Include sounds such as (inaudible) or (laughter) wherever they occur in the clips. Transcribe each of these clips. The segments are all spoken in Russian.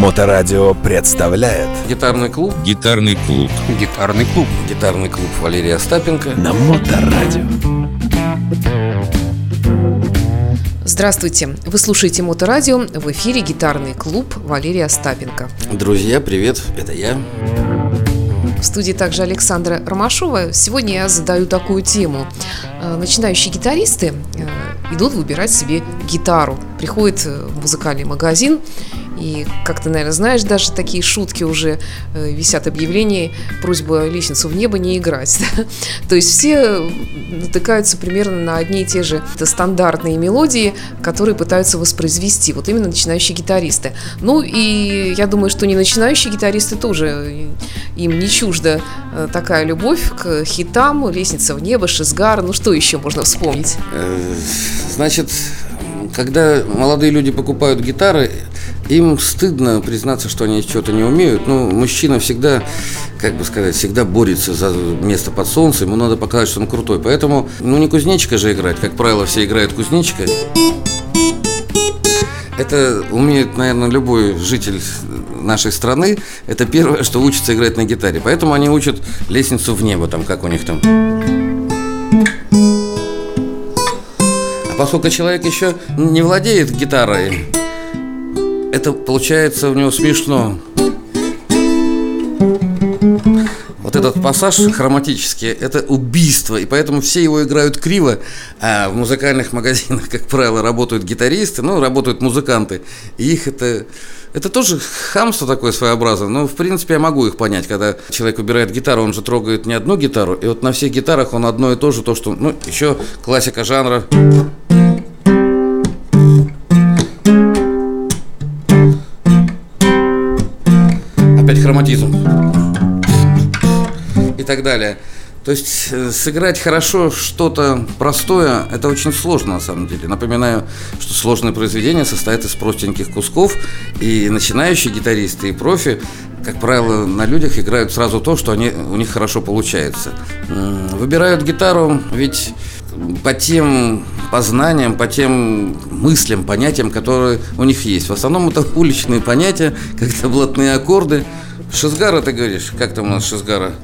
Моторадио представляет Гитарный клуб Гитарный клуб Гитарный клуб Гитарный клуб Валерия Остапенко на Моторадио. Здравствуйте! Вы слушаете Моторадио. В эфире гитарный клуб Валерия Остапенко. Друзья, привет, это я В студии также Александра Ромашова. Сегодня я задаю такую тему. Э, Начинающие гитаристы э, идут выбирать себе гитару. Приходят э, в музыкальный магазин, и, как ты, наверное, знаешь, даже такие шутки уже э, висят объявления, просьба лестницу в небо не играть. (laughs) То есть все натыкаются примерно на одни и те же стандартные мелодии, которые пытаются воспроизвести, вот именно начинающие гитаристы. Ну и я думаю, что не начинающие гитаристы тоже, им не чужда э, такая любовь к хитам, лестница в небо, шизгар, ну что еще можно вспомнить? Э, Значит, когда молодые люди покупают гитары, им стыдно признаться, что они что-то не умеют. Ну, мужчина всегда, как бы сказать, всегда борется за место под солнцем, ему надо показать, что он крутой. Поэтому, ну, не кузнечика же играть, как правило, все играют кузнечика. Это умеет, наверное, любой житель нашей страны. Это первое, что учится играть на гитаре. Поэтому они учат лестницу в небо, там, как у них там. Поскольку человек еще не владеет гитарой, это получается у него смешно. Вот этот пассаж хроматический – это убийство, и поэтому все его играют криво, а в музыкальных (laughs) магазинах, как правило, работают гитаристы, ну, работают музыканты, и их это… Это тоже хамство такое своеобразное, но, в принципе, я могу их понять, когда человек убирает гитару, он же трогает не одну гитару, и вот на всех гитарах он одно и то же, то, что, ну, еще классика жанра. Так далее. То есть э, сыграть хорошо что-то простое, это очень сложно на самом деле. Напоминаю, что сложное произведение состоит из простеньких кусков, и начинающие гитаристы и профи, как правило, на людях играют сразу то, что они, у них хорошо получается. Выбирают гитару, ведь по тем познаниям, по тем мыслям, понятиям, которые у них есть. В основном это уличные понятия, (laughs) как-то блатные аккорды. Шизгара, ты говоришь? Как там у нас шизгара?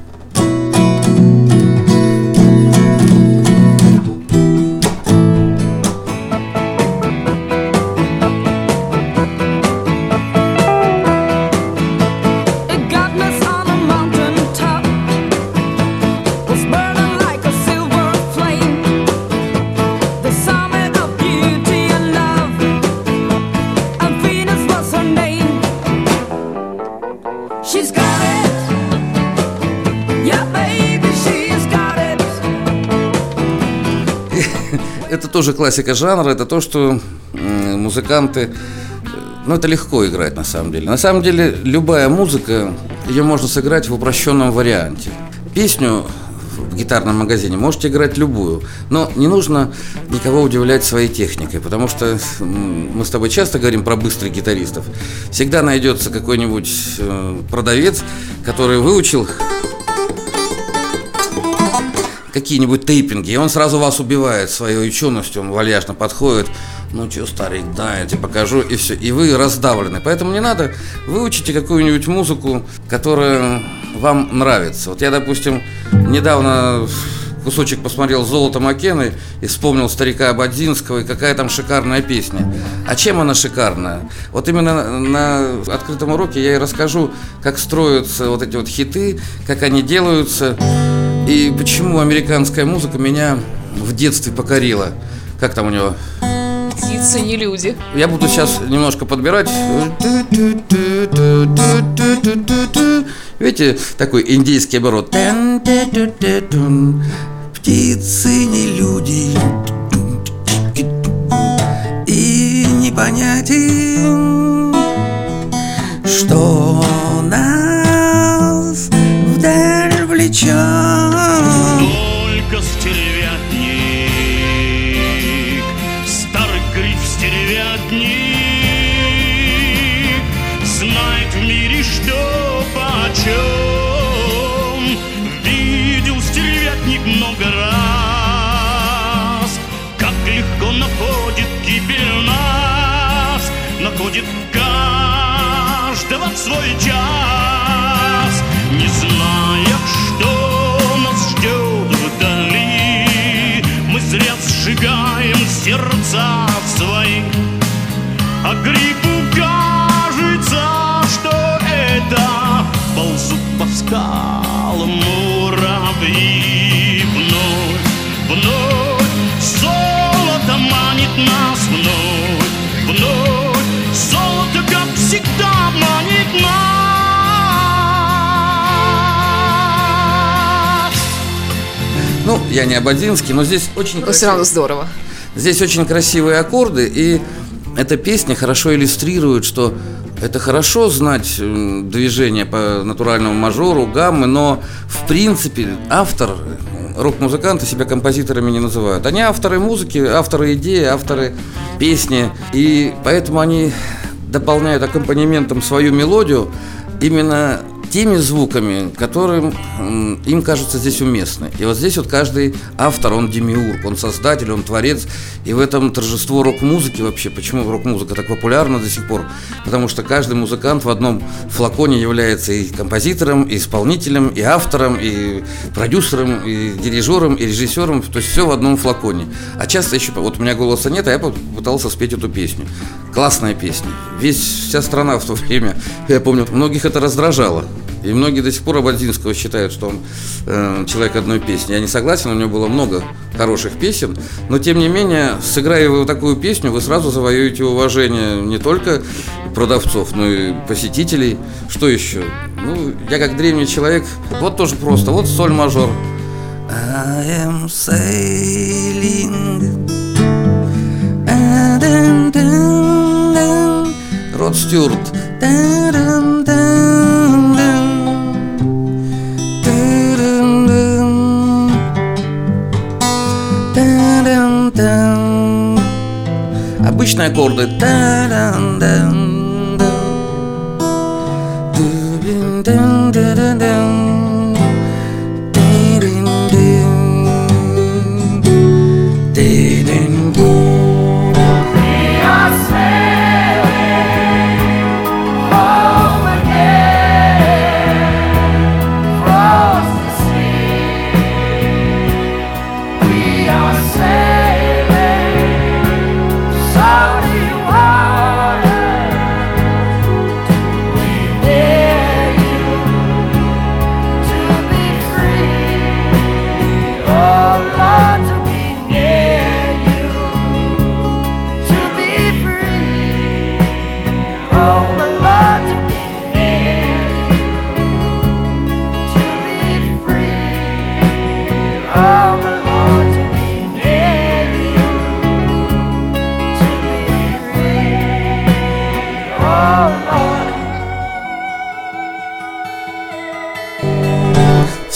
Тоже классика жанра, это то, что музыканты, ну это легко играть на самом деле. На самом деле любая музыка, ее можно сыграть в упрощенном варианте. Песню в гитарном магазине можете играть любую, но не нужно никого удивлять своей техникой, потому что мы с тобой часто говорим про быстрых гитаристов. Всегда найдется какой-нибудь э, продавец, который выучил какие-нибудь тейпинги, и он сразу вас убивает своей ученостью, он вальяжно подходит, ну что, старик, да, я тебе покажу, и все, и вы раздавлены. Поэтому не надо, выучите какую-нибудь музыку, которая вам нравится. Вот я, допустим, недавно кусочек посмотрел «Золото Маккены» и вспомнил старика Абадзинского, и какая там шикарная песня. А чем она шикарная? Вот именно на открытом уроке я и расскажу, как строятся вот эти вот хиты, как они делаются, и почему американская музыка меня в детстве покорила. Как там у него? Птицы не люди. Я буду сейчас немножко подбирать. Видите, такой индийский оборот. Птицы не люди. И не понять им, что влечет. Только стервятник, старый гриф стервятник, знает в мире, что почем. Видел стервятник много раз, как легко находит гибель нас, находит каждый праздновать свой час, не зная, сердца свои, а грибу кажется, что это ползут по скалам муравьи. Вновь, вновь золото манит нас вновь, вновь золото, как всегда, манит нас. Ну, я не Ободзинский, но здесь очень Но все красиво. равно здорово. Здесь очень красивые аккорды, и эта песня хорошо иллюстрирует, что это хорошо знать м, движение по натуральному мажору, гаммы, но в принципе автор, рок-музыканты себя композиторами не называют. Они авторы музыки, авторы идеи, авторы песни, и поэтому они дополняют аккомпанементом свою мелодию именно теми звуками, которым м, им кажется здесь уместны. И вот здесь вот каждый автор, он демиург, он создатель, он творец. И в этом торжество рок-музыки вообще. Почему рок-музыка так популярна до сих пор? Потому что каждый музыкант в одном флаконе является и композитором, и исполнителем, и автором, и продюсером, и дирижером, и режиссером. То есть все в одном флаконе. А часто еще, вот у меня голоса нет, а я пытался спеть эту песню. Классная песня. Весь, вся страна в то (laughs) время, я помню, многих это раздражало. И многие до сих пор Ободзинского считают, что он э, человек одной песни. Я не согласен, у него было много хороших песен, но тем не менее, сыграя вы такую песню, вы сразу завоюете уважение не только продавцов, но и посетителей. Что еще? Ну, я как древний человек, вот тоже просто, вот соль мажор. I am sailing. Род Стюарт. Обычные аккорды.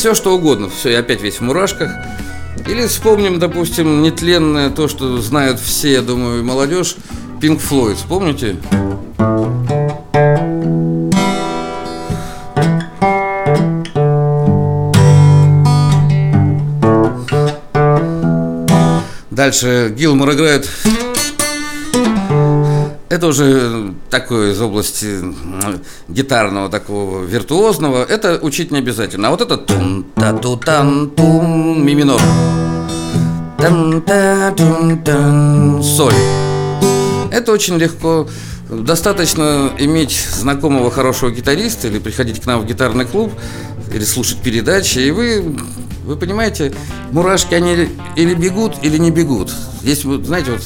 Все что угодно, все, я опять весь в мурашках. Или вспомним, допустим, нетленное то, что знают все, я думаю, молодежь, Пинк Флойд, вспомните? Дальше Гилмор играет это уже такое из области гитарного такого виртуозного. Это учить не обязательно. А вот это тун та ту тан тун ми минор. Тан та тун тан соль. Это очень легко. Достаточно иметь знакомого хорошего гитариста или приходить к нам в гитарный клуб или слушать передачи, и вы, вы понимаете, мурашки, они или бегут, или не бегут. Здесь, знаете, вот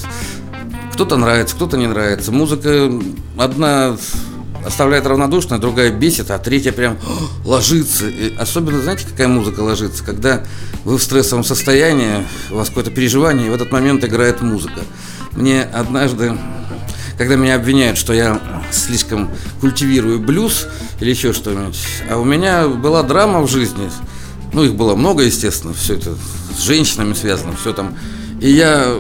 кто-то нравится, кто-то не нравится. Музыка одна оставляет равнодушной, другая бесит, а третья прям ложится. И особенно, знаете, какая музыка ложится? Когда вы в стрессовом состоянии, у вас какое-то переживание, и в этот момент играет музыка. Мне однажды, когда меня обвиняют, что я слишком культивирую блюз или еще что-нибудь, а у меня была драма в жизни, ну, их было много, естественно, все это с женщинами связано, все там. И я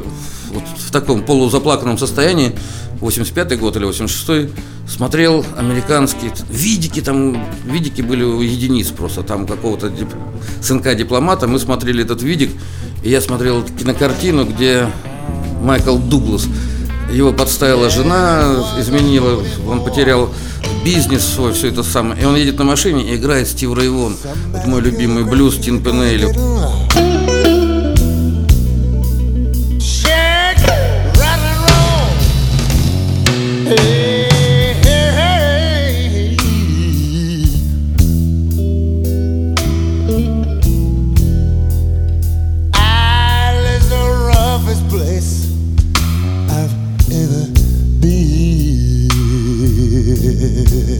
вот в таком полузаплаканном состоянии, 85-й год или 86-й, смотрел американские видики, там видики были у единиц просто, там какого-то дип, сынка дипломата, мы смотрели этот видик, и я смотрел кинокартину, где Майкл Дуглас, его подставила жена, изменила, он потерял бизнес свой, все это самое. И он едет на машине и играет Стив Рейвон. Вот мой любимый блюз Тин Пенейли. it.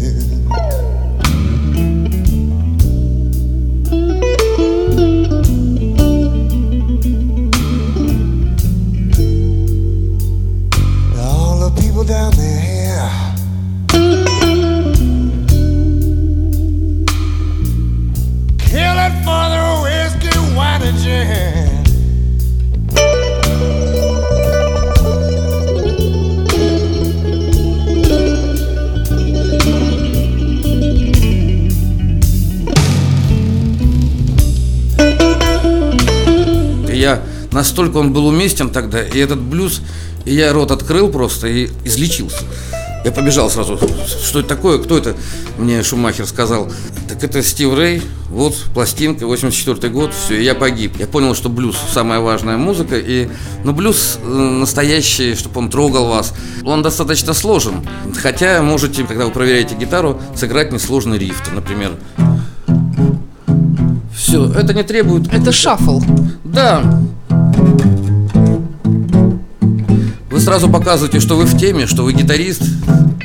Настолько он был уместен тогда, и этот блюз, и я рот открыл просто и излечился. Я побежал сразу. Что это такое? Кто это? Мне Шумахер сказал. Так это Стив Рэй. Вот пластинка, 84 год. Все, и я погиб. Я понял, что блюз самая важная музыка. И, ну, блюз э, настоящий, чтобы он трогал вас. Он достаточно сложен. Хотя можете, когда вы проверяете гитару, сыграть несложный рифт. Например, все, это не требует Это шаффл. да. Вы сразу показываете, что вы в теме, что вы гитарист.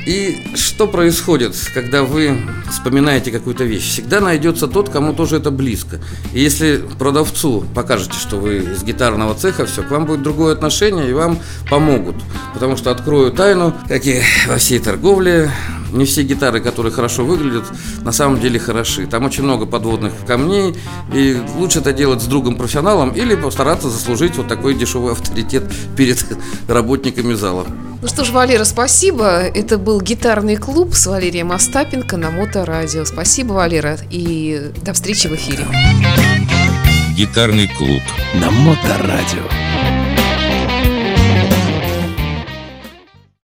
И что происходит, когда вы вспоминаете какую-то вещь? Всегда найдется тот, кому тоже это близко. И если продавцу покажете, что вы из гитарного цеха, все, к вам будет другое отношение, и вам помогут. Потому что открою тайну, как и во всей торговле, не все гитары, которые хорошо выглядят, на самом деле хороши. Там очень много подводных камней, и лучше это делать с другом-профессионалом или постараться заслужить вот такой дешевый авторитет перед (laughs) работниками зала. Ну что ж, Валера, спасибо. Это был гитарный клуб с Валерием Остапенко на Моторадио. Спасибо, Валера, и до встречи в эфире. Гитарный клуб. На Моторадио.